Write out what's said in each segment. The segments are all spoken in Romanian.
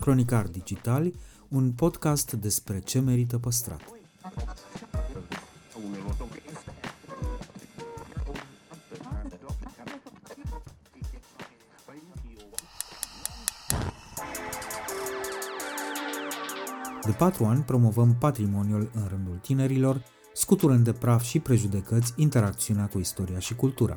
Cronicar Digitali, un podcast despre ce merită păstrat. De patru ani promovăm patrimoniul în rândul tinerilor, scuturând de praf și prejudecăți interacțiunea cu istoria și cultura.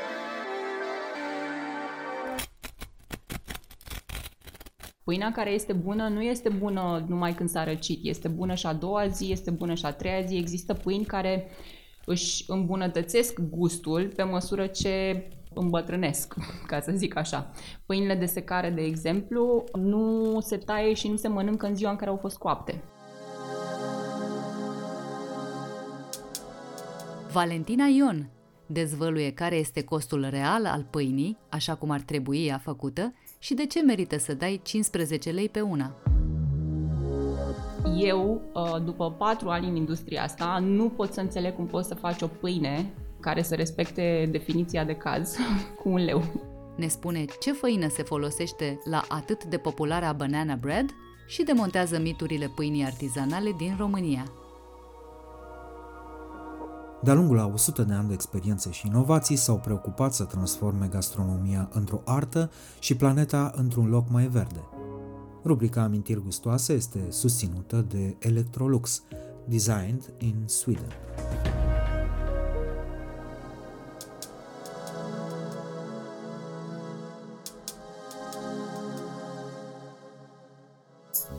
Pâinea care este bună nu este bună numai când s-a răcit, este bună și a doua zi, este bună și a treia zi. Există pâini care își îmbunătățesc gustul pe măsură ce îmbătrânesc, ca să zic așa. Pâinile de secare, de exemplu, nu se taie și nu se mănâncă în ziua în care au fost coapte. Valentina Ion dezvăluie care este costul real al pâinii, așa cum ar trebui ea făcută, și de ce merită să dai 15 lei pe una. Eu, uh, după patru ani în industria asta, nu pot să înțeleg cum poți să faci o pâine care să respecte definiția de caz cu un leu. Ne spune ce făină se folosește la atât de populara banana bread și demontează miturile pâinii artizanale din România. De-a lungul a 100 de ani de experiențe și inovații s-au preocupat să transforme gastronomia într-o artă și planeta într-un loc mai verde. Rubrica Amintiri gustoase este susținută de Electrolux, designed in Sweden.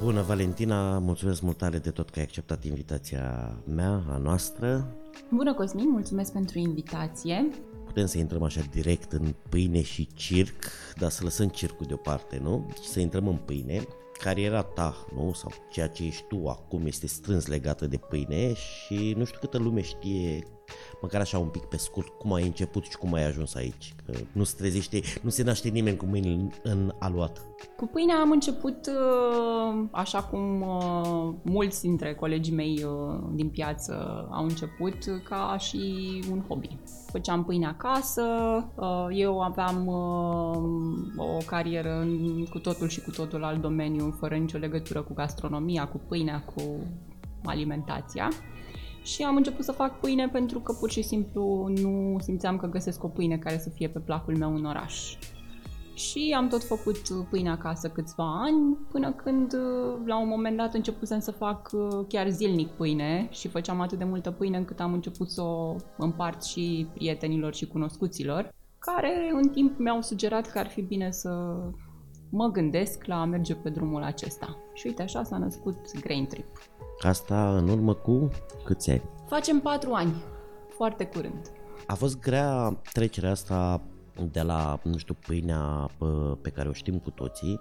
Bună, Valentina! Mulțumesc mult tare de tot că ai acceptat invitația mea, a noastră. Bună, Cosmin! Mulțumesc pentru invitație. Putem să intrăm așa direct în pâine și circ, dar să lăsăm circul deoparte, nu? Și să intrăm în pâine. Cariera ta, nu? Sau ceea ce ești tu acum este strâns legată de pâine și nu știu câtă lume știe măcar așa un pic pe scurt, cum ai început și cum ai ajuns aici. Că nu se trezește, nu se naște nimeni cu mâinile în aluat. Cu pâinea am început uh, așa cum uh, mulți dintre colegii mei uh, din piață au început ca și un hobby. Făceam pâine acasă, eu aveam o carieră cu totul și cu totul alt domeniu, fără nicio legătură cu gastronomia, cu pâinea, cu alimentația și am început să fac pâine pentru că pur și simplu nu simțeam că găsesc o pâine care să fie pe placul meu în oraș. Și am tot făcut pâine acasă câțiva ani, până când la un moment dat începusem să fac chiar zilnic pâine și făceam atât de multă pâine încât am început să o împart și prietenilor și cunoscuților, care în timp mi-au sugerat că ar fi bine să mă gândesc la a merge pe drumul acesta. Și uite, așa s-a născut Grain Trip. Asta în urmă cu câți ani? Facem patru ani, foarte curând. A fost grea trecerea asta de la, nu știu, pâinea pe care o știm cu toții,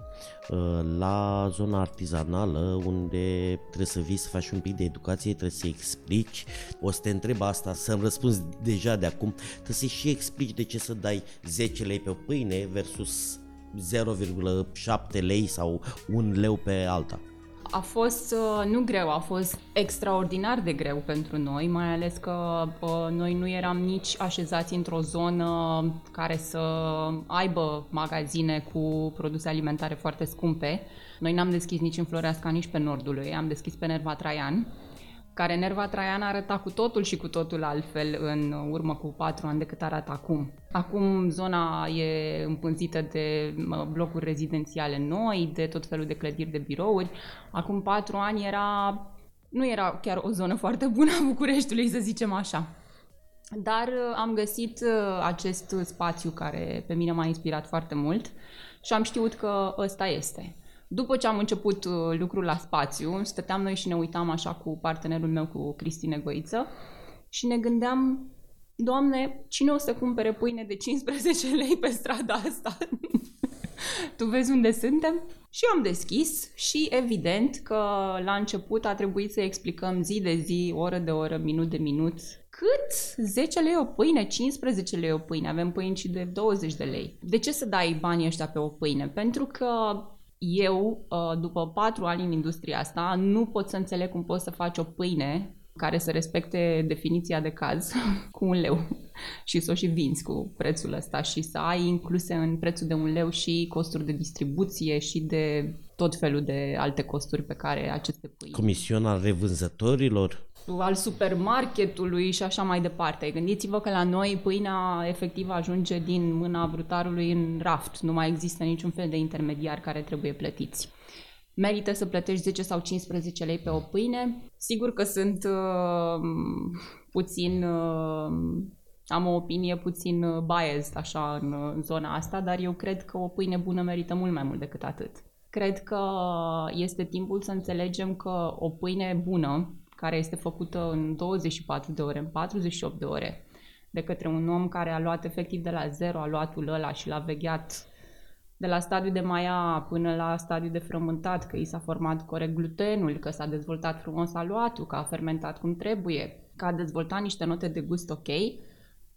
la zona artizanală, unde trebuie să vii să faci un pic de educație, trebuie să explici, o să te întreb asta, să-mi răspunzi deja de acum, trebuie să și explici de ce să dai 10 lei pe o pâine versus 0,7 lei sau 1 leu pe alta. A fost uh, nu greu, a fost extraordinar de greu pentru noi, mai ales că uh, noi nu eram nici așezați într-o zonă care să aibă magazine cu produse alimentare foarte scumpe. Noi n-am deschis nici în Floreasca, nici pe Nordului, am deschis pe Nerva Traian care Nerva Traian arăta cu totul și cu totul altfel în urmă cu patru ani decât arată acum. Acum zona e împânzită de blocuri rezidențiale noi, de tot felul de clădiri de birouri. Acum patru ani era, nu era chiar o zonă foarte bună a Bucureștiului, să zicem așa. Dar uh, am găsit uh, acest spațiu care pe mine m-a inspirat foarte mult și am știut că ăsta este. După ce am început uh, lucrul la spațiu, stăteam noi și ne uitam așa cu partenerul meu, cu Cristine Goiță, și ne gândeam, Doamne, cine o să cumpere pâine de 15 lei pe strada asta? tu vezi unde suntem? Și am deschis și evident că la început a trebuit să explicăm zi de zi, oră de oră, minut de minut cât 10 lei o pâine, 15 lei o pâine, avem pâini și de 20 de lei. De ce să dai banii ăștia pe o pâine? Pentru că eu, uh, după patru ani în industria asta, nu pot să înțeleg cum poți să faci o pâine care să respecte definiția de caz cu un leu și să o și vinzi cu prețul ăsta și să ai incluse în prețul de un leu și costuri de distribuție și de tot felul de alte costuri pe care aceste pâini. Comision al revânzătorilor? Al supermarketului și așa mai departe. Gândiți-vă că la noi pâinea efectiv ajunge din mâna brutarului în raft. Nu mai există niciun fel de intermediar care trebuie plătiți. Merită să plătești 10 sau 15 lei pe o pâine. Sigur că sunt uh, puțin... Uh, am o opinie puțin uh, biased așa în, în zona asta, dar eu cred că o pâine bună merită mult mai mult decât atât. Cred că este timpul să înțelegem că o pâine bună care este făcută în 24 de ore, în 48 de ore, de către un om care a luat efectiv de la zero aluatul ăla și l-a vegheat de la stadiul de maia până la stadiul de frământat, că i s-a format corect glutenul, că s-a dezvoltat frumos aluatul, că a fermentat cum trebuie, că a dezvoltat niște note de gust ok,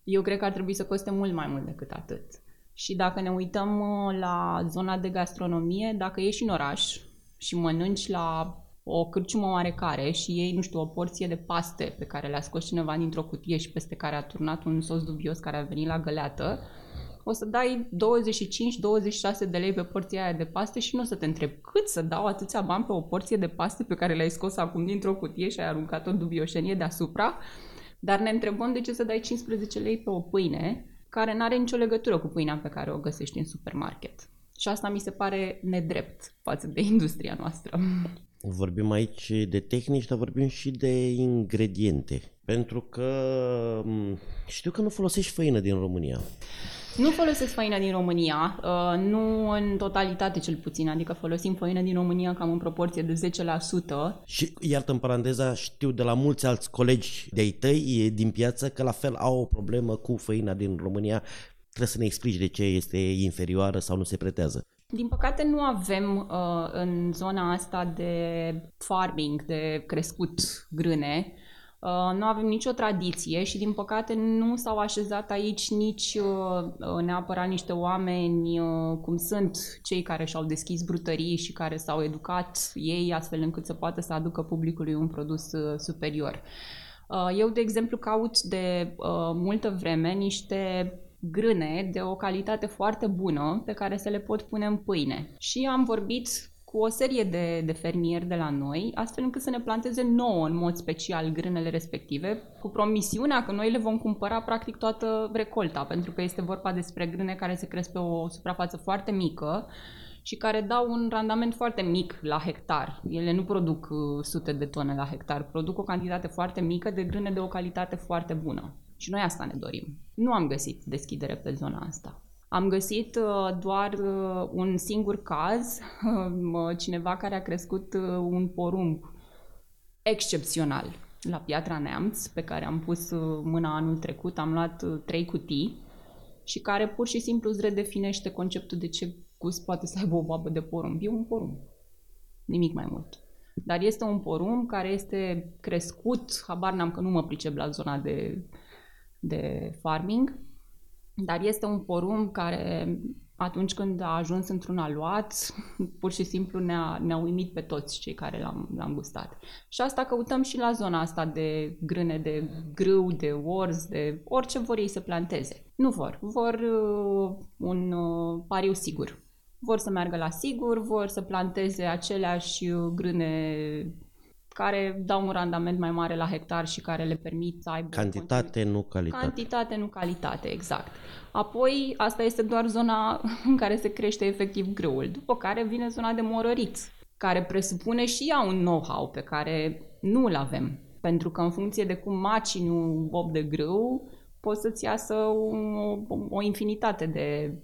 eu cred că ar trebui să coste mult mai mult decât atât. Și dacă ne uităm uh, la zona de gastronomie, dacă ieși în oraș și mănânci la o cârciumă oarecare și ei, nu știu, o porție de paste pe care le-a scos cineva dintr-o cutie și peste care a turnat un sos dubios care a venit la găleată, o să dai 25-26 de lei pe porția aia de paste și nu o să te întreb cât să dau atâția bani pe o porție de paste pe care le-ai scos acum dintr-o cutie și ai aruncat o dubioșenie deasupra, dar ne întrebăm de ce să dai 15 lei pe o pâine care nu are nicio legătură cu pâinea pe care o găsești în supermarket. Și asta mi se pare nedrept față de industria noastră. Vorbim aici de tehnici, dar vorbim și de ingrediente. Pentru că știu că nu folosești făină din România. Nu folosesc făină din România, uh, nu în totalitate cel puțin, adică folosim făină din România cam în proporție de 10%. Și iartă în paranteza, știu de la mulți alți colegi de-ai tăi din piață că la fel au o problemă cu făina din România. Trebuie să ne explici de ce este inferioară sau nu se pretează. Din păcate nu avem uh, în zona asta de farming, de crescut grâne, uh, nu avem nicio tradiție și din păcate nu s-au așezat aici nici uh, uh neapărat niște oameni uh, cum sunt cei care și-au deschis brutării și care s-au educat ei astfel încât să poată să aducă publicului un produs uh, superior. Uh, eu, de exemplu, caut de multă vreme niște grâne de o calitate foarte bună pe care să le pot pune în pâine. Și am vorbit cu o serie de, de fermieri de la noi, astfel încât să ne planteze nouă în mod special grânele respective, cu promisiunea că noi le vom cumpăra practic toată recolta, pentru că este vorba despre grâne care se cresc pe o suprafață foarte mică și care dau un randament foarte mic la hectar. Ele nu produc uh, sute de tone la hectar, produc o cantitate foarte mică de grâne de o calitate foarte bună. Și noi asta ne dorim. Nu am găsit deschidere pe zona asta. Am găsit uh, doar uh, un singur caz, uh, cineva care a crescut uh, un porumb excepțional la Piatra Neamț, pe care am pus uh, mâna anul trecut, am luat uh, trei cutii și care pur și simplu îți redefinește conceptul de ce gust poate să aibă o babă de porumb. E un porumb. Nimic mai mult. Dar este un porumb care este crescut, habar n-am că nu mă pricep la zona de de farming, dar este un porumb care atunci când a ajuns într-un aluat, pur și simplu ne-a, ne-a uimit pe toți cei care l-am, l-am gustat. Și asta căutăm și la zona asta de grâne, de grâu, de orz, de orice vor ei să planteze. Nu vor, vor uh, un uh, pariu sigur. Vor să meargă la sigur, vor să planteze aceleași uh, grâne care dau un randament mai mare la hectar și care le permit să aibă... Cantitate, nu calitate. Cantitate, nu calitate, exact. Apoi, asta este doar zona în care se crește efectiv grâul, după care vine zona de morărit, care presupune și ea un know-how pe care nu îl avem. Pentru că în funcție de cum macini un bob de grâu, poți să-ți iasă o, o infinitate de,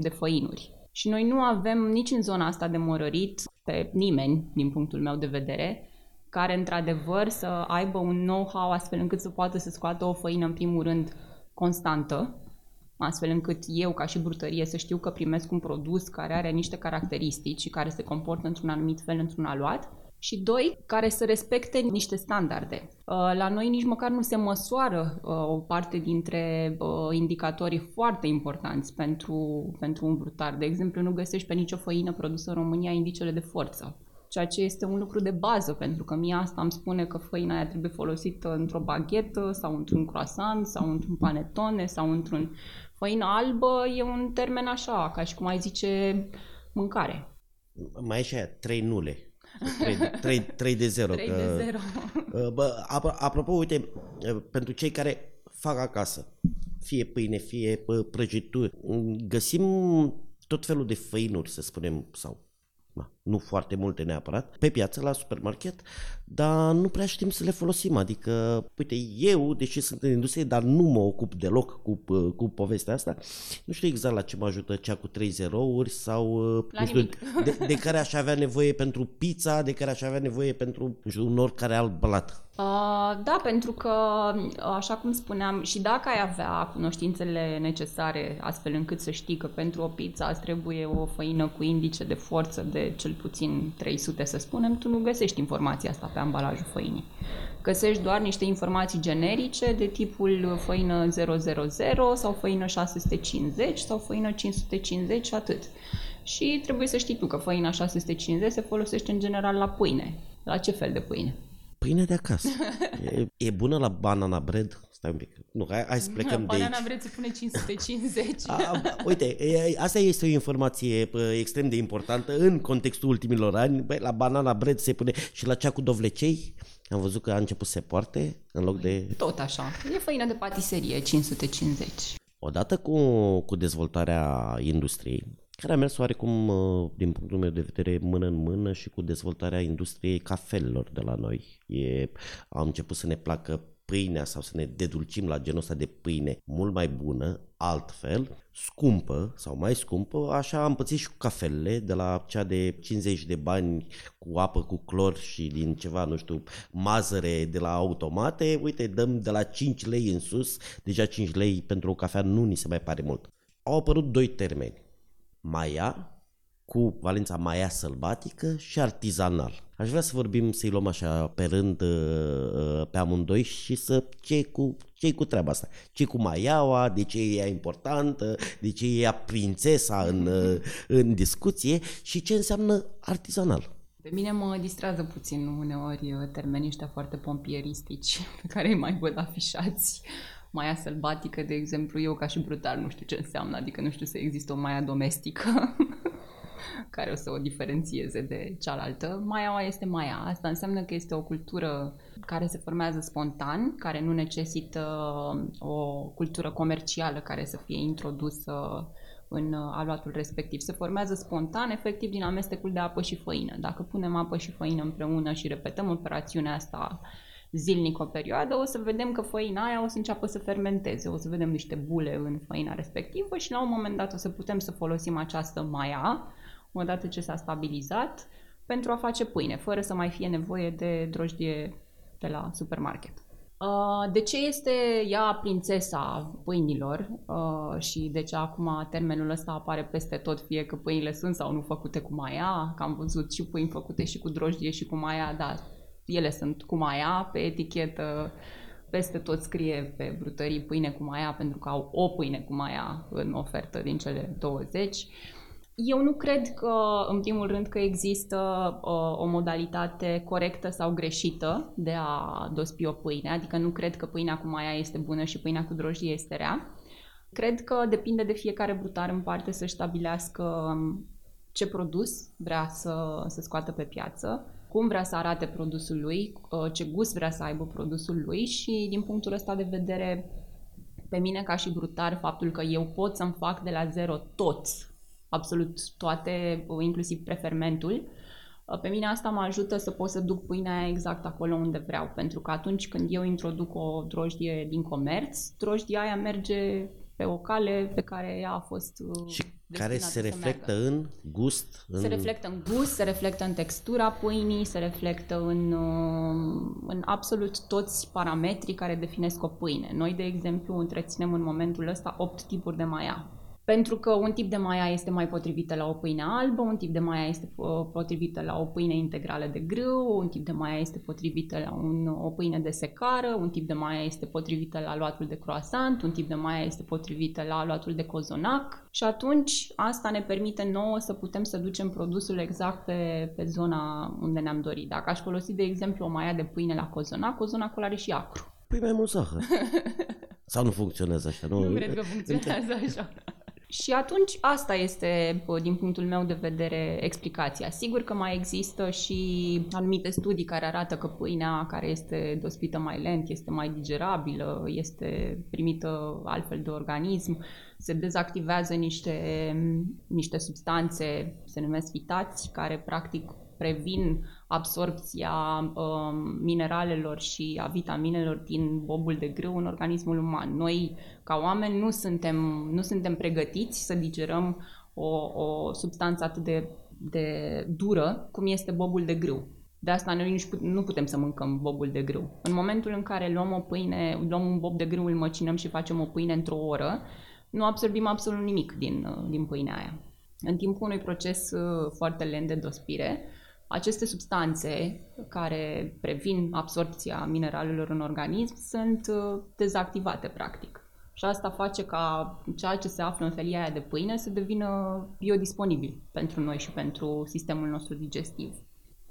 de făinuri. Și noi nu avem nici în zona asta de morărit pe nimeni, din punctul meu de vedere, care într-adevăr să aibă un know-how astfel încât să poată să scoată o făină în primul rând constantă, astfel încât eu ca și brutărie să știu că primesc un produs care are niște caracteristici și care se comportă într-un anumit fel într-un aluat și doi, care să respecte niște standarde. Uh, la noi nici măcar nu se măsoară uh, o parte dintre uh, indicatorii foarte importanți pentru, pentru un brutar. De exemplu, nu găsești pe nicio făină produsă în România indicele de forță ceea ce este un lucru de bază, pentru că mie asta îmi spune că făina aia trebuie folosită într-o baghetă sau într-un croissant sau într-un panetone sau într-un... Făină albă e un termen așa, ca și cum ai zice mâncare. Mai e și aia, trei nule. 3, 3, 3 de 0. 3 că, de 0. Uh, bă, apropo, uite, uh, pentru cei care fac acasă, fie pâine, fie prăjituri, găsim tot felul de făinuri, să spunem, sau nu foarte multe neapărat, pe piață, la supermarket, dar nu prea știm să le folosim. Adică, uite, eu, deși sunt în industrie, dar nu mă ocup deloc cu, cu povestea asta, nu știu exact la ce mă ajută cea cu 3 zerouri sau, la nu știu, de, de care aș avea nevoie pentru pizza, de care aș avea nevoie pentru, nu știu, un oricare alt blat. Uh, da, pentru că, așa cum spuneam, și dacă ai avea cunoștințele necesare astfel încât să știi că pentru o pizza îți trebuie o făină cu indice de forță de cel puțin 300, să spunem, tu nu găsești informația asta pe ambalajul făinii. Găsești doar niște informații generice de tipul făină 000 sau făină 650 sau făină 550 și atât. Și trebuie să știi tu că făina 650 se folosește în general la pâine. La ce fel de pâine? Pâine de acasă. E, e bună la banana bread? Stai un pic. Nu, hai, hai să plecăm de Banana bread se pune 550. A, uite, asta este o informație extrem de importantă în contextul ultimilor ani. Băi, la banana bread se pune și la cea cu dovlecei. Am văzut că a început să se poarte în loc de... Tot așa. E făină de patiserie, 550. Odată cu, cu dezvoltarea industriei, care a mers oarecum, uh, din punctul meu de vedere, mână în mână și cu dezvoltarea industriei cafelelor de la noi. E, am început să ne placă pâinea sau să ne dedulcim la genul ăsta de pâine mult mai bună, altfel, scumpă sau mai scumpă, așa am pățit și cu cafelele, de la cea de 50 de bani cu apă cu clor și din ceva, nu știu, mazăre de la automate, uite, dăm de la 5 lei în sus, deja 5 lei pentru o cafea nu ni se mai pare mult. Au apărut doi termeni maia, cu valența maia sălbatică și artizanal. Aș vrea să vorbim, să-i luăm așa pe rând uh, uh, pe amândoi și să ce cu, ce cu treaba asta. ce cu maiaua, de ce e ea importantă, de ce e ea prințesa în, uh, în discuție și ce înseamnă artizanal. Pe mine mă distrează puțin uneori termenii ăștia foarte pompieristici pe care îi mai văd afișați maia sălbatică, de exemplu, eu ca și brutar nu știu ce înseamnă, adică nu știu să există o maia domestică care o să o diferențieze de cealaltă. Maia este maia. Asta înseamnă că este o cultură care se formează spontan, care nu necesită o cultură comercială care să fie introdusă în aluatul respectiv. Se formează spontan, efectiv, din amestecul de apă și făină. Dacă punem apă și făină împreună și repetăm operațiunea asta zilnic o perioadă, o să vedem că făina aia o să înceapă să fermenteze, o să vedem niște bule în făina respectivă și la un moment dat o să putem să folosim această maia, odată ce s-a stabilizat, pentru a face pâine, fără să mai fie nevoie de drojdie de la supermarket. Uh, de ce este ea prințesa pâinilor uh, și de ce acum termenul ăsta apare peste tot, fie că pâinile sunt sau nu făcute cu maia, că am văzut și pâini făcute și cu drojdie și cu maia, dar ele sunt cu maia, pe etichetă peste tot scrie pe brutării pâine cu maia pentru că au o pâine cu maia în ofertă din cele 20. Eu nu cred că, în primul rând, că există uh, o modalitate corectă sau greșită de a dospi o pâine, adică nu cred că pâinea cu maia este bună și pâinea cu drojdie este rea. Cred că depinde de fiecare brutar în parte să stabilească um, ce produs vrea să, să scoată pe piață cum vrea să arate produsul lui, uh, ce gust vrea să aibă produsul lui și din punctul ăsta de vedere pe mine ca și brutar faptul că eu pot să-mi fac de la zero tot, absolut toate, uh, inclusiv prefermentul, uh, pe mine asta mă ajută să pot să duc pâinea exact acolo unde vreau, pentru că atunci când eu introduc o drojdie din comerț, drojdia aia merge pe o cale pe care ea a fost și care se reflectă în gust? În... Se reflectă în gust, se reflectă în textura pâinii, se reflectă în, uh, în absolut toți parametrii care definesc o pâine. Noi, de exemplu, întreținem în momentul ăsta 8 tipuri de maia. Pentru că un tip de maia este mai potrivită la o pâine albă, un tip de maia este potrivită la o pâine integrală de grâu, un tip de maia este potrivită la un, o pâine de secară, un tip de maia este potrivită la luatul de croissant, un tip de maia este potrivită la luatul de cozonac și atunci asta ne permite nouă să putem să ducem produsul exact pe, pe zona unde ne-am dorit. Dacă aș folosi, de exemplu, o maia de pâine la cozonac, cozonacul are și acru. Păi mai mult zahăr. Sau nu funcționează așa? Nu, nu cred că funcționează așa. Și atunci asta este, din punctul meu de vedere, explicația. Sigur că mai există și anumite studii care arată că pâinea care este dospită mai lent este mai digerabilă, este primită altfel de organism, se dezactivează niște, niște substanțe, se numesc fitați, care practic previn absorpția uh, mineralelor și a vitaminelor din bobul de grâu în organismul uman. Noi, ca oameni, nu suntem, nu suntem pregătiți să digerăm o, o substanță atât de, de dură cum este bobul de grâu. De asta noi nici nu putem să mâncăm bobul de grâu. În momentul în care luăm o pâine, luăm un bob de grâu, îl măcinăm și facem o pâine într-o oră, nu absorbim absolut nimic din, din pâinea aia. În timpul unui proces uh, foarte lent de dospire, aceste substanțe care previn absorpția mineralelor în organism sunt uh, dezactivate practic. Și asta face ca ceea ce se află în felia aia de pâine să devină biodisponibil pentru noi și pentru sistemul nostru digestiv.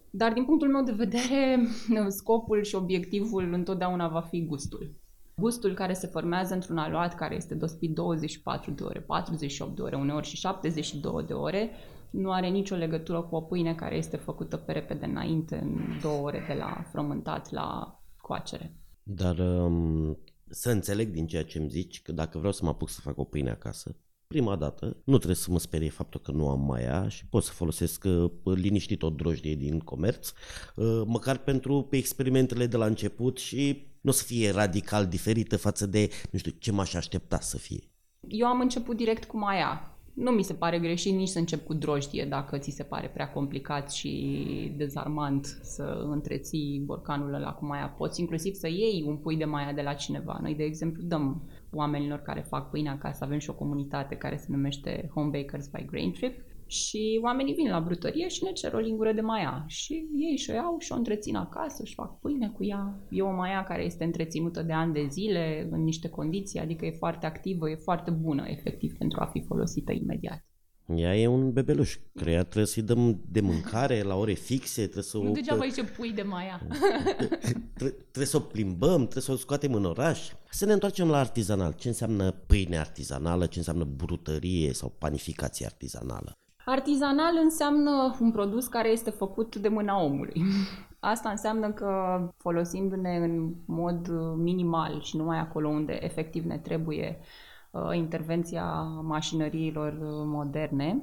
Dar din punctul meu de vedere, scopul și obiectivul întotdeauna va fi gustul. Gustul care se formează într-un aluat care este dospit 24 de ore, 48 de ore, uneori și 72 de ore, nu are nicio legătură cu o pâine care este făcută pe repede înainte, în două ore de la frământat la coacere. Dar um, să înțeleg din ceea ce îmi zici că dacă vreau să mă apuc să fac o pâine acasă, prima dată nu trebuie să mă sperie faptul că nu am maia și pot să folosesc uh, liniștit o drojdie din comerț, uh, măcar pentru experimentele de la început și nu o să fie radical diferită față de, nu știu, ce m-aș aștepta să fie. Eu am început direct cu maia nu mi se pare greșit nici să încep cu drojdie dacă ți se pare prea complicat și dezarmant să întreții borcanul ăla cu maia. Poți inclusiv să iei un pui de maia de la cineva. Noi, de exemplu, dăm oamenilor care fac pâine acasă, avem și o comunitate care se numește Home Bakers by Grain Trip și oamenii vin la brutărie și ne cer o lingură de maia și ei și-o iau și o întrețin acasă, și fac pâine cu ea. E o maia care este întreținută de ani de zile în niște condiții, adică e foarte activă, e foarte bună efectiv pentru a fi folosită imediat. Ea e un bebeluș, cred trebuie să-i dăm de mâncare la ore fixe, trebuie să nu o... degeaba ce pui de maia. trebuie să o plimbăm, trebuie să o scoatem în oraș. Să ne întoarcem la artizanal. Ce înseamnă pâine artizanală, ce înseamnă brutărie sau panificație artizanală? Artizanal înseamnă un produs care este făcut de mâna omului. Asta înseamnă că folosindu-ne în mod minimal și numai acolo unde efectiv ne trebuie uh, intervenția mașinăriilor moderne,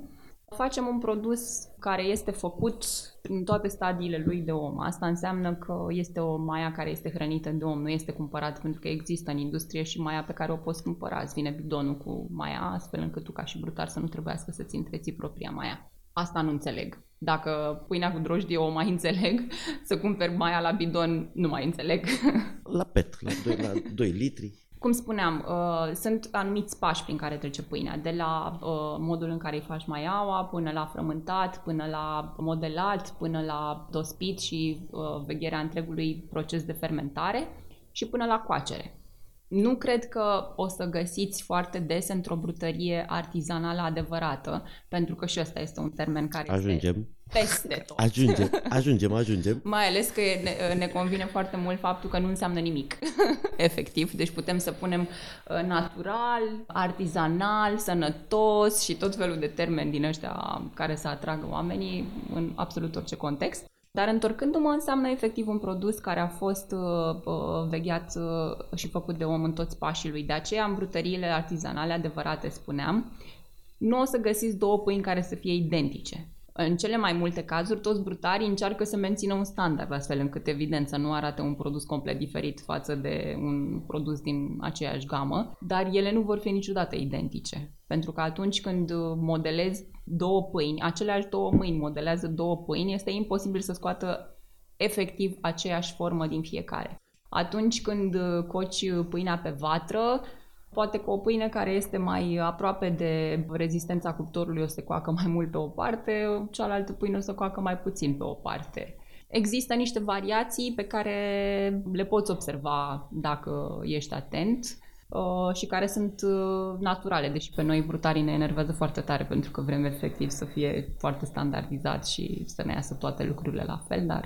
Facem un produs care este făcut în toate stadiile lui de om. Asta înseamnă că este o maia care este hrănită de om, nu este cumpărat pentru că există în industrie și maia pe care o poți cumpăra. Îți vine bidonul cu maia astfel încât tu ca și brutar să nu trebuiască să-ți întreții propria maia. Asta nu înțeleg. Dacă pâinea cu drojdie o mai înțeleg, să cumperi maia la bidon nu mai înțeleg. La pet, la 2, la 2 litri. Cum spuneam, uh, sunt anumiți pași prin care trece pâinea, de la uh, modul în care îi faci maiaua, până la frământat, până la modelat, până la dospit și uh, vegherea întregului proces de fermentare și până la coacere. Nu cred că o să găsiți foarte des într-o brutărie artizanală adevărată, pentru că și ăsta este un termen care Ajungem. este peste tot. Ajungem, ajungem, ajungem. Mai ales că ne, ne convine foarte mult faptul că nu înseamnă nimic, efectiv. Deci putem să punem uh, natural, artizanal, sănătos și tot felul de termeni din ăștia care să atragă oamenii în absolut orice context. Dar întorcându-mă înseamnă efectiv un produs care a fost uh, uh, vegheat uh, și făcut de om în toți pașii lui. De aceea în brutăriile artizanale adevărate spuneam, nu o să găsiți două pâini care să fie identice. În cele mai multe cazuri, toți brutarii încearcă să mențină un standard, astfel încât, evident, să nu arate un produs complet diferit față de un produs din aceeași gamă, dar ele nu vor fi niciodată identice. Pentru că atunci când modelezi două pâini, aceleași două mâini modelează două pâini, este imposibil să scoată efectiv aceeași formă din fiecare. Atunci când coci pâinea pe vatră, Poate că o pâine care este mai aproape de rezistența cuptorului o să se coacă mai mult pe o parte, cealaltă pâine o să coacă mai puțin pe o parte. Există niște variații pe care le poți observa dacă ești atent uh, și care sunt uh, naturale, deși pe noi brutarii ne enervează foarte tare pentru că vrem efectiv să fie foarte standardizat și să ne iasă toate lucrurile la fel, dar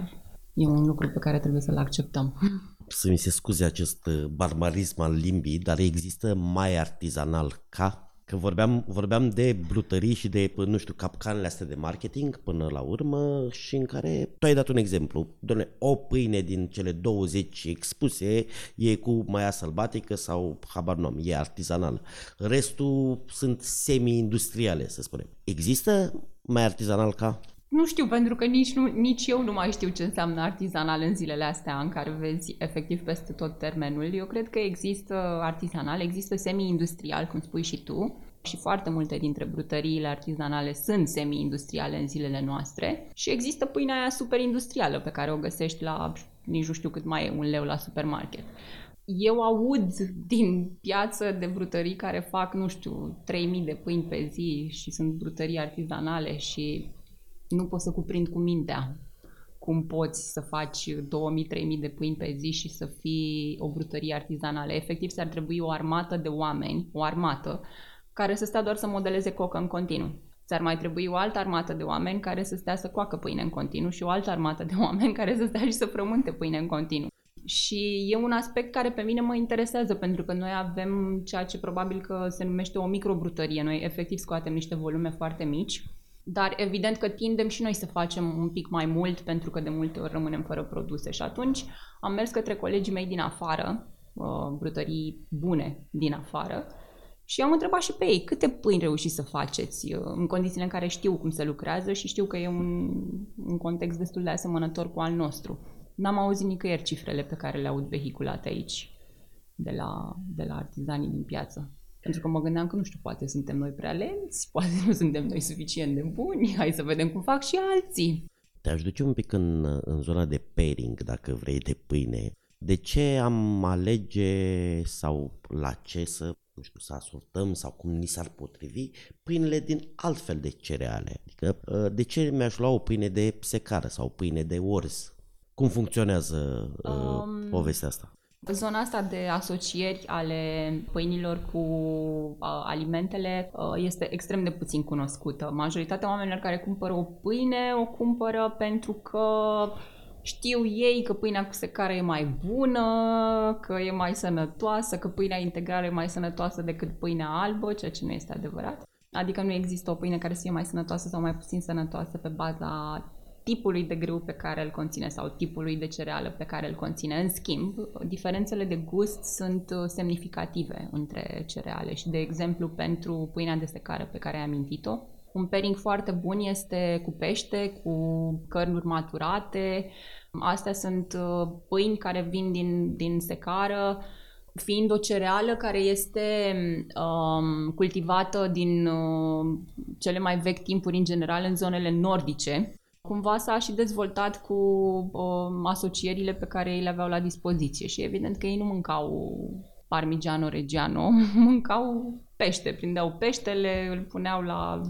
e un lucru pe care trebuie să-l acceptăm. Să mi se scuze acest uh, barbarism al limbii, dar există mai artizanal ca Că vorbeam, vorbeam de brutării și de, nu știu, capcanele astea de marketing până la urmă și în care tu ai dat un exemplu. Doamne, o pâine din cele 20 expuse e cu maia sălbatică sau, habar nu am, e artizanal. Restul sunt semi-industriale, să spunem. Există mai artizanal ca? Nu știu, pentru că nici, nu, nici eu nu mai știu ce înseamnă artizanal în zilele astea în care vezi efectiv peste tot termenul. Eu cred că există artizanal, există semi-industrial, cum spui și tu, și foarte multe dintre brutăriile artizanale sunt semi-industriale în zilele noastre și există pâinea aia super industrială pe care o găsești la nici nu știu cât mai e un leu la supermarket. Eu aud din piață de brutării care fac, nu știu, 3000 de pâini pe zi și sunt brutării artizanale și nu pot să cuprind cu mintea cum poți să faci 2000-3000 de pâini pe zi și să fii o brutărie artizanală. Efectiv, s-ar trebui o armată de oameni, o armată, care să stea doar să modeleze cocă în continuu. Ți-ar mai trebui o altă armată de oameni care să stea să coacă pâine în continuu și o altă armată de oameni care să stea și să frământe pâine în continuu. Și e un aspect care pe mine mă interesează, pentru că noi avem ceea ce probabil că se numește o microbrutărie. Noi efectiv scoatem niște volume foarte mici dar evident că tindem și noi să facem un pic mai mult pentru că de multe ori rămânem fără produse și atunci am mers către colegii mei din afară, uh, brutării bune din afară și am întrebat și pe ei câte pâini reușiți să faceți uh, în condițiile în care știu cum se lucrează și știu că e un, un context destul de asemănător cu al nostru. N-am auzit nicăieri cifrele pe care le aud vehiculate aici de la, de la artizanii din piață. Pentru că mă gândeam că, nu știu, poate suntem noi prea lenți, poate nu suntem noi suficient de buni, hai să vedem cum fac și alții. Te-aș duce un pic în, în zona de pairing, dacă vrei, de pâine. De ce am alege sau la ce să, nu știu, să asortăm sau cum ni s-ar potrivi pâinile din altfel de cereale? Adică, ă, de ce mi-aș lua o pâine de secară sau pâine de orz? Cum funcționează uh, um, povestea asta? Zona asta de asocieri ale pâinilor cu uh, alimentele uh, este extrem de puțin cunoscută. Majoritatea oamenilor care cumpără o pâine o cumpără pentru că știu ei că pâinea cu secară e mai bună, că e mai sănătoasă, că pâinea integrală e mai sănătoasă decât pâinea albă, ceea ce nu este adevărat. Adică nu există o pâine care să fie mai sănătoasă sau mai puțin sănătoasă pe baza tipului de grâu pe care îl conține sau tipului de cereală pe care îl conține. În schimb, diferențele de gust sunt uh, semnificative între cereale și, de exemplu, pentru pâinea de secare pe care ai amintit-o, un pairing foarte bun este cu pește, cu cărnuri maturate. Astea sunt uh, pâini care vin din, din secară, fiind o cereală care este um, cultivată din uh, cele mai vechi timpuri în general în zonele nordice, cumva s-a și dezvoltat cu uh, asocierile pe care ei le aveau la dispoziție și evident că ei nu mâncau parmigiano reggiano, mâncau pește, prindeau peștele, îl puneau la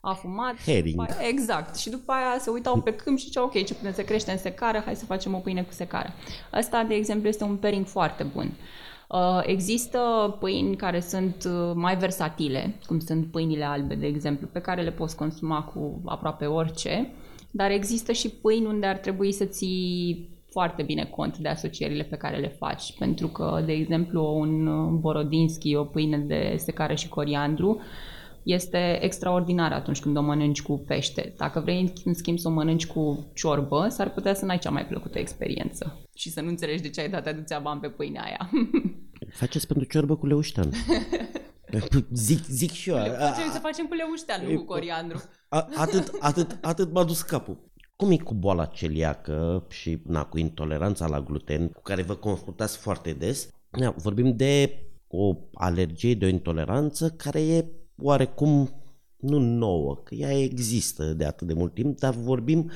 afumat. Herring. Aia, exact. Și după aia se uitau pe câmp și ziceau, ok, ce putem să crește în secară, hai să facem o pâine cu secară. Asta, de exemplu, este un pairing foarte bun. Uh, există pâini care sunt uh, mai versatile, cum sunt pâinile albe, de exemplu, pe care le poți consuma cu aproape orice dar există și pâini unde ar trebui să ții foarte bine cont de asocierile pe care le faci, pentru că, de exemplu, un borodinski, o pâine de secare și coriandru, este extraordinar atunci când o mănânci cu pește. Dacă vrei, în schimb, să o mănânci cu ciorbă, s-ar putea să n-ai cea mai plăcută experiență și să nu înțelegi de ce ai dat atâția bani pe pâinea aia. Faceți pentru ciorbă cu leuștean. zic, zic și eu. Facem, să facem cu leuștean, nu cu coriandru. A, atât, atât, atât m-a dus capul. Cum e cu boala celiacă și na, cu intoleranța la gluten, cu care vă confruntați foarte des? Na, vorbim de o alergie, de o intoleranță care e oarecum nu nouă, că ea există de atât de mult timp, dar vorbim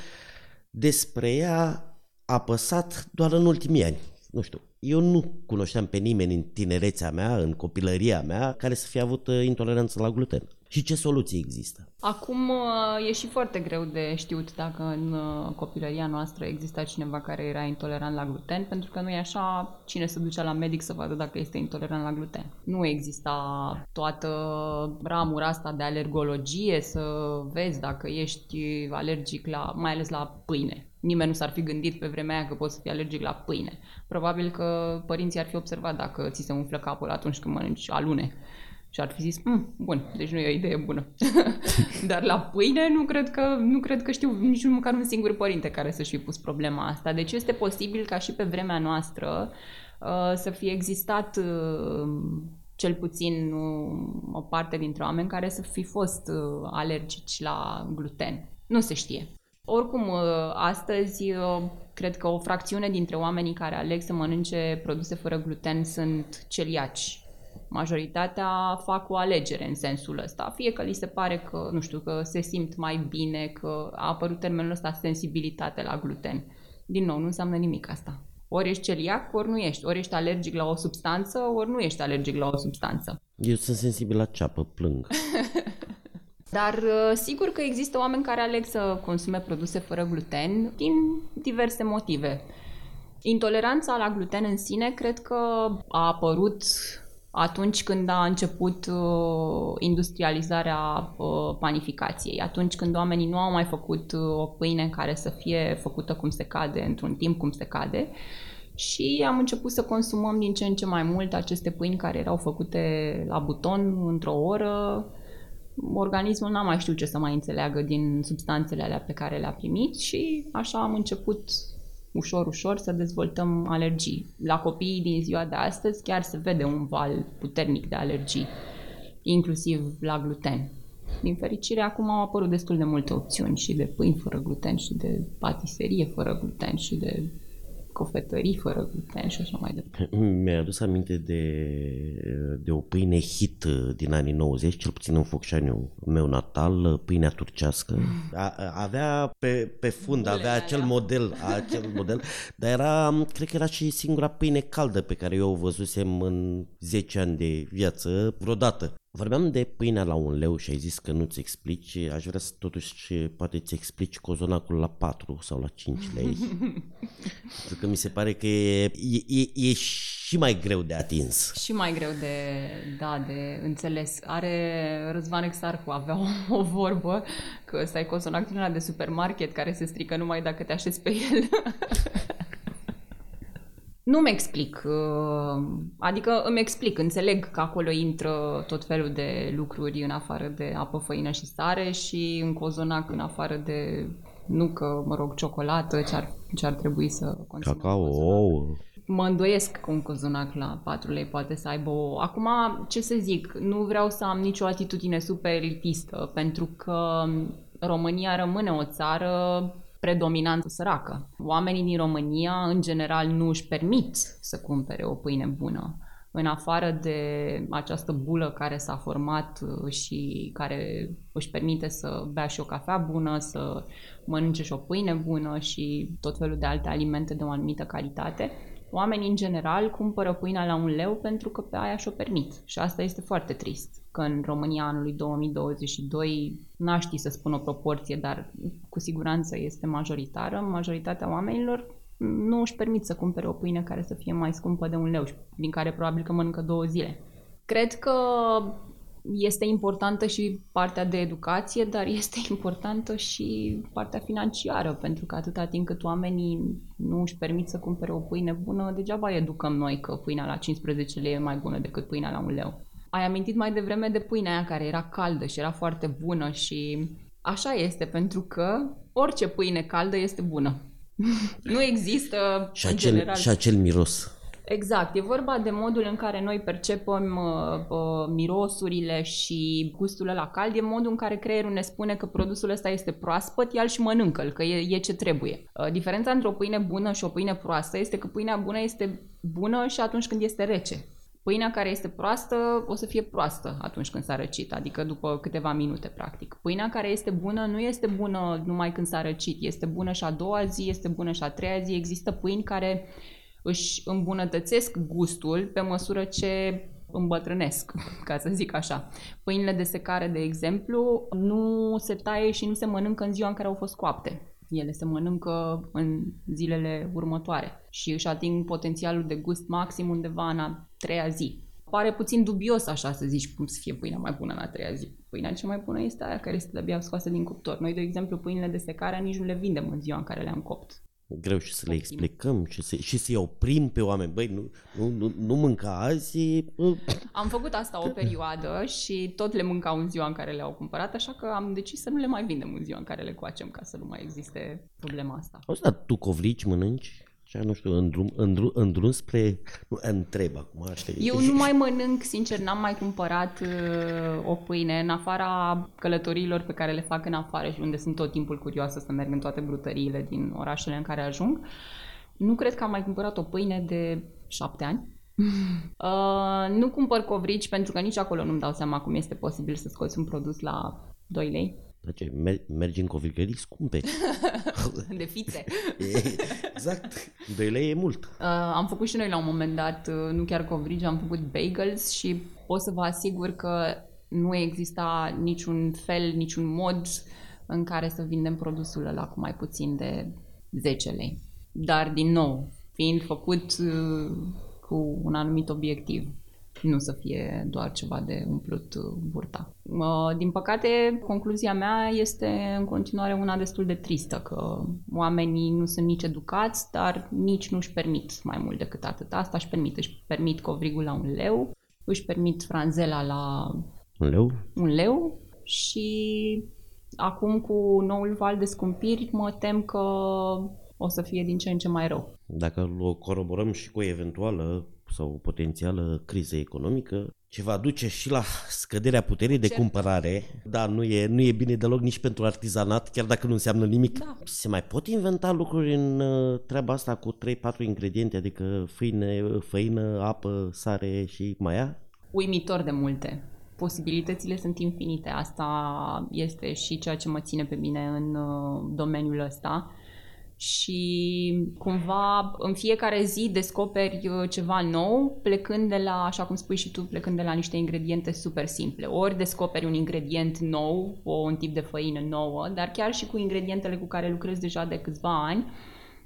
despre ea apăsat doar în ultimii ani. Nu știu, Eu nu cunoșteam pe nimeni în tinerețea mea, în copilăria mea, care să fie avut uh, intoleranță la gluten. Și ce soluții există? Acum uh, e și foarte greu de știut dacă în uh, copilăria noastră exista cineva care era intolerant la gluten, pentru că nu e așa cine se ducea la medic să vadă dacă este intolerant la gluten. Nu exista toată ramura asta de alergologie să vezi dacă ești alergic la, mai ales la pâine. Nimeni nu s-ar fi gândit pe vremea aia că poți să fii alergic la pâine. Probabil că părinții ar fi observat dacă ți se umflă capul atunci când mănânci alune și ar fi zis, mm, bun, deci nu e o idee bună. Dar la pâine nu cred că, nu cred că știu nici măcar un singur părinte care să-și fi pus problema asta. Deci este posibil ca și pe vremea noastră uh, să fie existat uh, cel puțin uh, o parte dintre oameni care să fi fost uh, alergici la gluten. Nu se știe. Oricum, uh, astăzi, uh, cred că o fracțiune dintre oamenii care aleg să mănânce produse fără gluten sunt celiaci Majoritatea fac o alegere în sensul ăsta, fie că li se pare că, nu știu, că se simt mai bine, că a apărut termenul ăsta sensibilitate la gluten. Din nou, nu înseamnă nimic asta. Ori ești celiac, ori nu ești. Ori ești alergic la o substanță, ori nu ești alergic la o substanță. Eu sunt sensibil la ceapă, plâng. Dar uh, sigur că există oameni care aleg să consume produse fără gluten din diverse motive. Intoleranța la gluten în sine cred că a apărut atunci când a început uh, industrializarea uh, panificației, atunci când oamenii nu au mai făcut uh, o pâine care să fie făcută cum se cade, într-un timp cum se cade, și am început să consumăm din ce în ce mai mult aceste pâini care erau făcute la buton într-o oră. Organismul n-a mai știut ce să mai înțeleagă din substanțele alea pe care le-a primit și așa am început ușor, ușor să dezvoltăm alergii. La copiii din ziua de astăzi chiar se vede un val puternic de alergii, inclusiv la gluten. Din fericire, acum au apărut destul de multe opțiuni și de pâini fără gluten și de patiserie fără gluten și de cofetării fără gluten și așa mai departe. Mi-a adus aminte de, de o pâine hit din anii 90, cel puțin în Focșaniu meu natal, pâinea turcească. A, avea pe, pe fund, avea acel model, acel model, dar era, cred că era și singura pâine caldă pe care eu o văzusem în 10 ani de viață vreodată. Vorbeam de pâinea la un leu și ai zis că nu-ți explici, aș vrea să totuși poate ți explici cozonacul la 4 sau la 5 lei. Pentru că mi se pare că e, e, e, e și mai greu de atins. Și mai greu de, da, de înțeles. Are Răzvan Exarcu, avea o, o vorbă că să ai cozonac din de supermarket care se strică numai dacă te așezi pe el. Nu-mi explic, uh, adică îmi explic, înțeleg că acolo intră tot felul de lucruri în afară de apă, făină și sare și în cozonac în afară de nucă, mă rog, ciocolată, ce ar, ce ar trebui să consumăm. Cacao, ouă. Mă îndoiesc că un cozonac la 4 lei poate să aibă o... Acum, ce să zic, nu vreau să am nicio atitudine super elitistă, pentru că România rămâne o țară predominant săracă. Oamenii din România, în general, nu își permit să cumpere o pâine bună. În afară de această bulă care s-a format uh, și care își permite să bea și o cafea bună, să mănânce și o pâine bună și tot felul de alte alimente de o anumită calitate, oamenii în general cumpără pâinea la un leu pentru că pe aia și-o permit. Și asta este foarte trist că în România anului 2022 n-aș ști să spun o proporție, dar cu siguranță este majoritară. Majoritatea oamenilor nu își permit să cumpere o pâine care să fie mai scumpă de un leu, din care probabil că mănâncă două zile. Cred că este importantă și partea de educație, dar este importantă și partea financiară, pentru că atâta timp cât oamenii nu își permit să cumpere o pâine bună, degeaba educăm noi că pâinea la 15 lei e mai bună decât pâinea la un leu. Ai amintit mai devreme de pâinea aia care era caldă și era foarte bună și așa este, pentru că orice pâine caldă este bună. nu există și acel, în general... Și acel miros. Exact, e vorba de modul în care noi percepem uh, uh, mirosurile și gustul la cald, e modul în care creierul ne spune că produsul ăsta este proaspăt, el și mănâncă că e, e ce trebuie. Uh, diferența între o pâine bună și o pâine proastă este că pâinea bună este bună și atunci când este rece. Pâinea care este proastă o să fie proastă atunci când s-a răcit, adică după câteva minute, practic. Pâinea care este bună nu este bună numai când s-a răcit, este bună și a doua zi, este bună și a treia zi. Există pâini care își îmbunătățesc gustul pe măsură ce îmbătrânesc, ca să zic așa. Pâinile de secare, de exemplu, nu se taie și nu se mănâncă în ziua în care au fost coapte. Ele se mănâncă în zilele următoare și își ating potențialul de gust maxim undeva în a treia zi. Pare puțin dubios așa să zici cum să fie pâinea mai bună în a treia zi. Pâinea cea mai bună este aia care este de-abia scoasă din cuptor. Noi, de exemplu, pâinile de secare nici nu le vindem în ziua în care le-am copt greu și să le explicăm și, să, și să-i oprim pe oameni. Băi, nu, nu, nu, nu mânca azi. Am făcut asta o perioadă și tot le mâncau în ziua în care le-au cumpărat, așa că am decis să nu le mai vindem în ziua în care le coacem, ca să nu mai existe problema asta. Auzi, dar tu covrici mănânci? Așa, nu știu, în drum, în drum, în drum spre... Nu, întreb acum, știi? Eu nu mai mănânc, sincer, n-am mai cumpărat uh, o pâine în afara călătoriilor pe care le fac în afară și unde sunt tot timpul curioasă să merg în toate brutăriile din orașele în care ajung. Nu cred că am mai cumpărat o pâine de șapte ani. uh, nu cumpăr covrici pentru că nici acolo nu-mi dau seama cum este posibil să scoți un produs la 2 lei. Dar ce, mergi în covricerii scumpe. de fițe. exact. 2 lei e mult. Uh, am făcut și noi la un moment dat, uh, nu chiar covrigi, am făcut bagels și pot să vă asigur că nu exista niciun fel, niciun mod în care să vindem produsul ăla cu mai puțin de 10 lei. Dar, din nou, fiind făcut uh, cu un anumit obiectiv nu să fie doar ceva de umplut uh, burta. Din păcate, concluzia mea este în continuare una destul de tristă, că oamenii nu sunt nici educați, dar nici nu își permit mai mult decât atât. Asta își permit. Își permit covrigul la un leu, își permit franzela la un leu, un leu și acum cu noul val de scumpiri mă tem că o să fie din ce în ce mai rău. Dacă o coroborăm și cu o eventuală sau o potențială criză economică, ce va duce și la scăderea puterii de cumpărare, dar nu e, nu e bine deloc nici pentru artizanat, chiar dacă nu înseamnă nimic. Da. Se mai pot inventa lucruri în uh, treaba asta cu 3-4 ingrediente, adică făină, făină, apă, sare și maia? Uimitor de multe. Posibilitățile sunt infinite. Asta este și ceea ce mă ține pe mine în uh, domeniul ăsta și cumva în fiecare zi descoperi uh, ceva nou, plecând de la, așa cum spui și tu, plecând de la niște ingrediente super simple. Ori descoperi un ingredient nou, o, un tip de făină nouă, dar chiar și cu ingredientele cu care lucrezi deja de câțiva ani,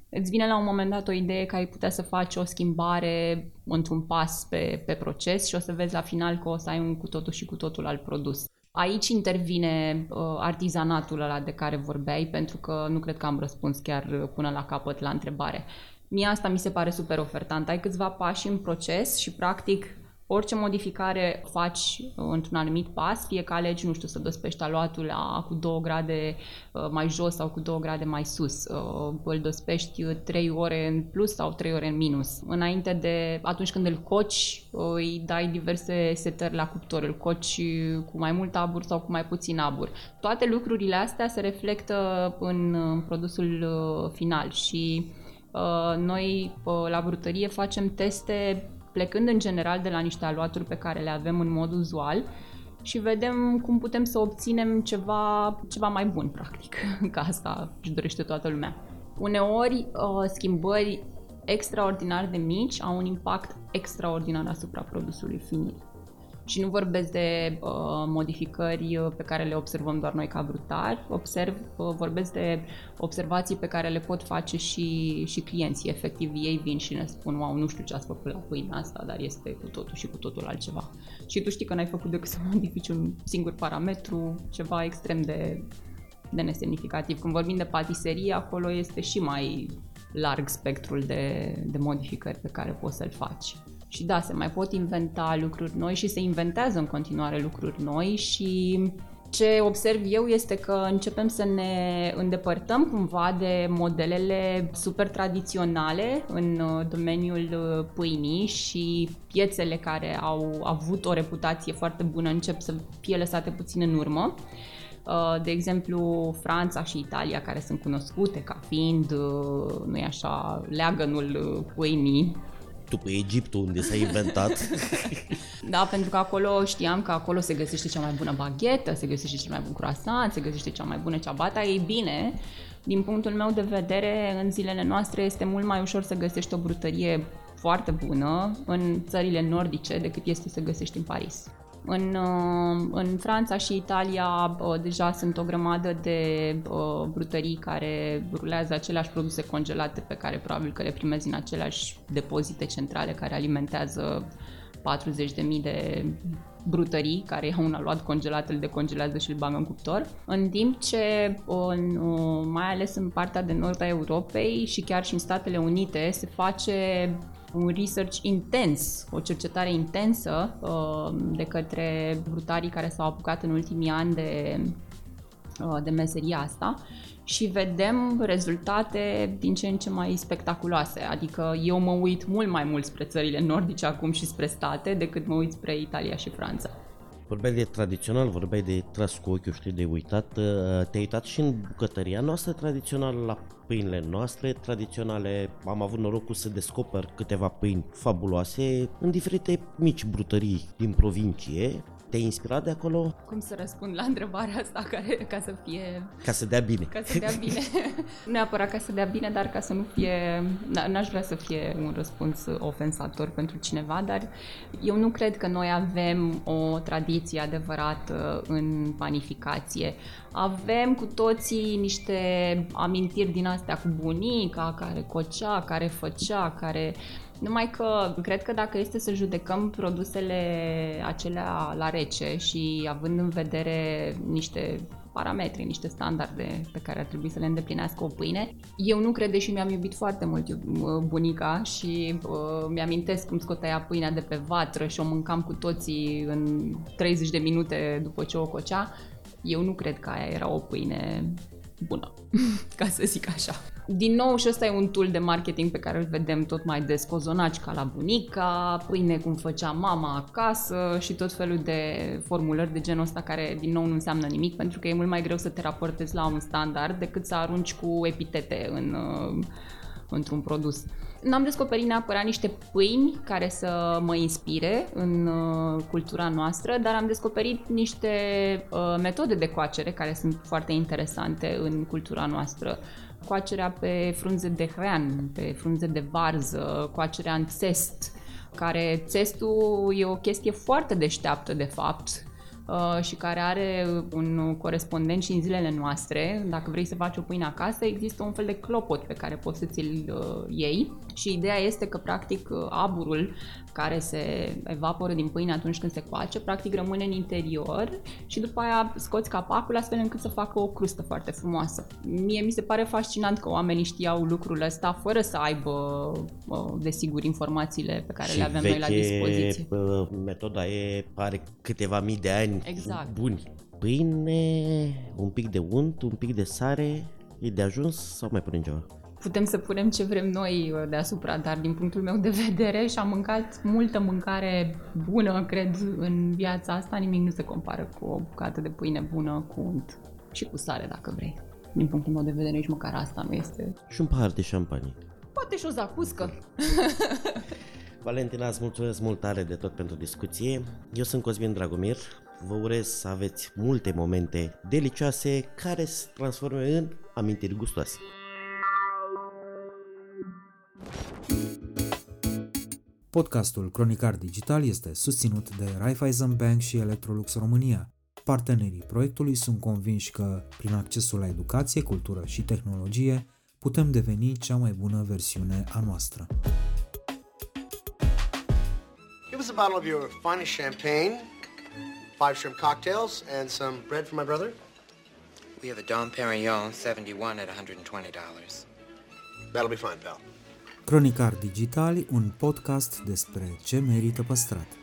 îți vine la un moment dat o idee că ai putea să faci o schimbare într-un pas pe, pe proces și o să vezi la final că o să ai un cu totul și cu totul alt produs. Aici intervine uh, artizanatul ăla de care vorbeai, pentru că nu cred că am răspuns chiar uh, până la capăt la întrebare. Mie asta mi se pare super ofertant. Ai câțiva pași în proces și, practic, orice modificare faci uh, într-un anumit pas, fie că alegi, nu știu, să dospești aluatul la, cu 2 grade uh, mai jos sau cu 2 grade mai sus, uh, îl dospești 3 ore în plus sau 3 ore în minus. Înainte de, atunci când îl coci, îi dai diverse setări la cuptor, îl coci cu mai mult abur sau cu mai puțin abur. Toate lucrurile astea se reflectă în, în produsul final și noi la brutărie facem teste plecând în general de la niște aluaturi pe care le avem în mod uzual și vedem cum putem să obținem ceva, ceva mai bun, practic, ca asta își dorește toată lumea. Uneori, uh, schimbări extraordinar de mici au un impact extraordinar asupra produsului finit. Și nu vorbesc de uh, modificări uh, pe care le observăm doar noi ca brutari, observ, uh, vorbesc de observații pe care le pot face și, și clienții. Efectiv, ei vin și ne spun, wow, nu știu ce ați făcut la pâinea asta, dar este cu totul și cu totul altceva. Și tu știi că n-ai făcut decât să modifici un singur parametru, ceva extrem de, de nesemnificativ. Când vorbim de patiserie, acolo este și mai larg spectrul de, de modificări pe care poți să-l faci. Și da, se mai pot inventa lucruri noi și se inventează în continuare lucruri noi și ce observ eu este că începem să ne îndepărtăm cumva de modelele super tradiționale în uh, domeniul uh, pâinii și piețele care au avut o reputație foarte bună încep să fie lăsate puțin în urmă. Uh, de exemplu, Franța și Italia, care sunt cunoscute ca fiind, nu așa, leagănul pâinii după Egiptul unde s-a inventat. da, pentru că acolo știam că acolo se găsește cea mai bună baghetă, se găsește cel mai bun croissant, se găsește cea mai bună ciabata. Ei bine, Din punctul meu de vedere, în zilele noastre este mult mai ușor să găsești o brutărie foarte bună în țările nordice decât este să găsești în Paris. În, uh, în Franța și Italia uh, deja sunt o grămadă de uh, brutării care rulează aceleași produse congelate pe care probabil că le primezi în aceleași depozite centrale care alimentează 40.000 de brutării care iau un aluat congelat, îl decongelează și îl bagă în cuptor, în timp ce în, mai ales în partea de nord a Europei și chiar și în Statele Unite se face un research intens, o cercetare intensă uh, de către brutarii care s-au apucat în ultimii ani de, uh, de meseria asta și vedem rezultate din ce în ce mai spectaculoase. Adică eu mă uit mult mai mult spre țările nordice acum și spre state decât mă uit spre Italia și Franța. Vorbeai de tradițional, vorbeai de tras cu ochiul, știi, de uitat. Uh, te-ai uitat și în bucătăria noastră tradițională, la pâinile noastre tradiționale. Am avut norocul să descoper câteva pâini fabuloase în diferite mici brutării din provincie te-ai inspirat de acolo? Cum să răspund la întrebarea asta care, ca să fie... Ca să dea bine. Ca să dea bine. nu neapărat ca să dea bine, dar ca să nu fie... N-aș vrea să fie un răspuns ofensator pentru cineva, dar eu nu cred că noi avem o tradiție adevărată în panificație. Avem cu toții niște amintiri din astea cu bunica, care cocea, care făcea, care numai că cred că dacă este să judecăm produsele acelea la rece și având în vedere niște parametri, niște standarde pe care ar trebui să le îndeplinească o pâine. Eu nu cred, deși mi-am iubit foarte mult bunica și uh, mi-amintesc cum scotea pâinea de pe vatră și o mâncam cu toții în 30 de minute după ce o cocea, eu nu cred că aia era o pâine bună, ca să zic așa. Din nou, și ăsta e un tool de marketing pe care îl vedem tot mai des, cozonaci ca la bunica, pâine cum făcea mama acasă și tot felul de formulări de genul ăsta care din nou nu înseamnă nimic pentru că e mult mai greu să te raportezi la un standard decât să arunci cu epitete în, uh, într-un produs. N-am descoperit neapărat niște pâini care să mă inspire în uh, cultura noastră, dar am descoperit niște uh, metode de coacere care sunt foarte interesante în cultura noastră. Coacerea pe frunze de hrean, pe frunze de varză, coacerea în țest, care țestul e o chestie foarte deșteaptă de fapt, Uh, și care are un corespondent și în zilele noastre. Dacă vrei să faci o pâine acasă, există un fel de clopot pe care poți să ți-l uh, iei și ideea este că practic uh, aburul care se evaporă din pâine atunci când se coace, practic rămâne în interior și după aia scoți capacul astfel încât să facă o crustă foarte frumoasă. Mie mi se pare fascinant că oamenii știau lucrul ăsta fără să aibă, desigur, informațiile pe care și le avem noi la dispoziție. metoda e, pare câteva mii de ani exact. buni. Pâine, un pic de unt, un pic de sare, e de ajuns sau mai punem ceva? Putem să punem ce vrem noi uh, deasupra, dar din punctul meu de vedere și am mâncat multă mâncare bună, cred, în viața asta, nimic nu se compară cu o bucată de pâine bună cu unt și cu sare, dacă vrei. Din punctul meu de vedere, nici măcar asta nu este. Și un pahar de șampanie. Poate și o zacuscă. Valentina, îți mulțumesc mult tare de tot pentru discuție. Eu sunt Cosmin Dragomir. Vă urez să aveți multe momente delicioase care se transforme în amintiri gustoase. Podcastul Cronicar Digital este susținut de Raiffeisen Bank și Electrolux România. Partenerii proiectului sunt convinși că, prin accesul la educație, cultură și tehnologie, putem deveni cea mai bună versiune a noastră. Give us a bottle of your finest champagne, five shrimp cocktails, and some bread for my brother. We have a Dom Perignon 71 at $120. That'll be fine, pal. Cronicar Digital, un podcast despre ce merită păstrat.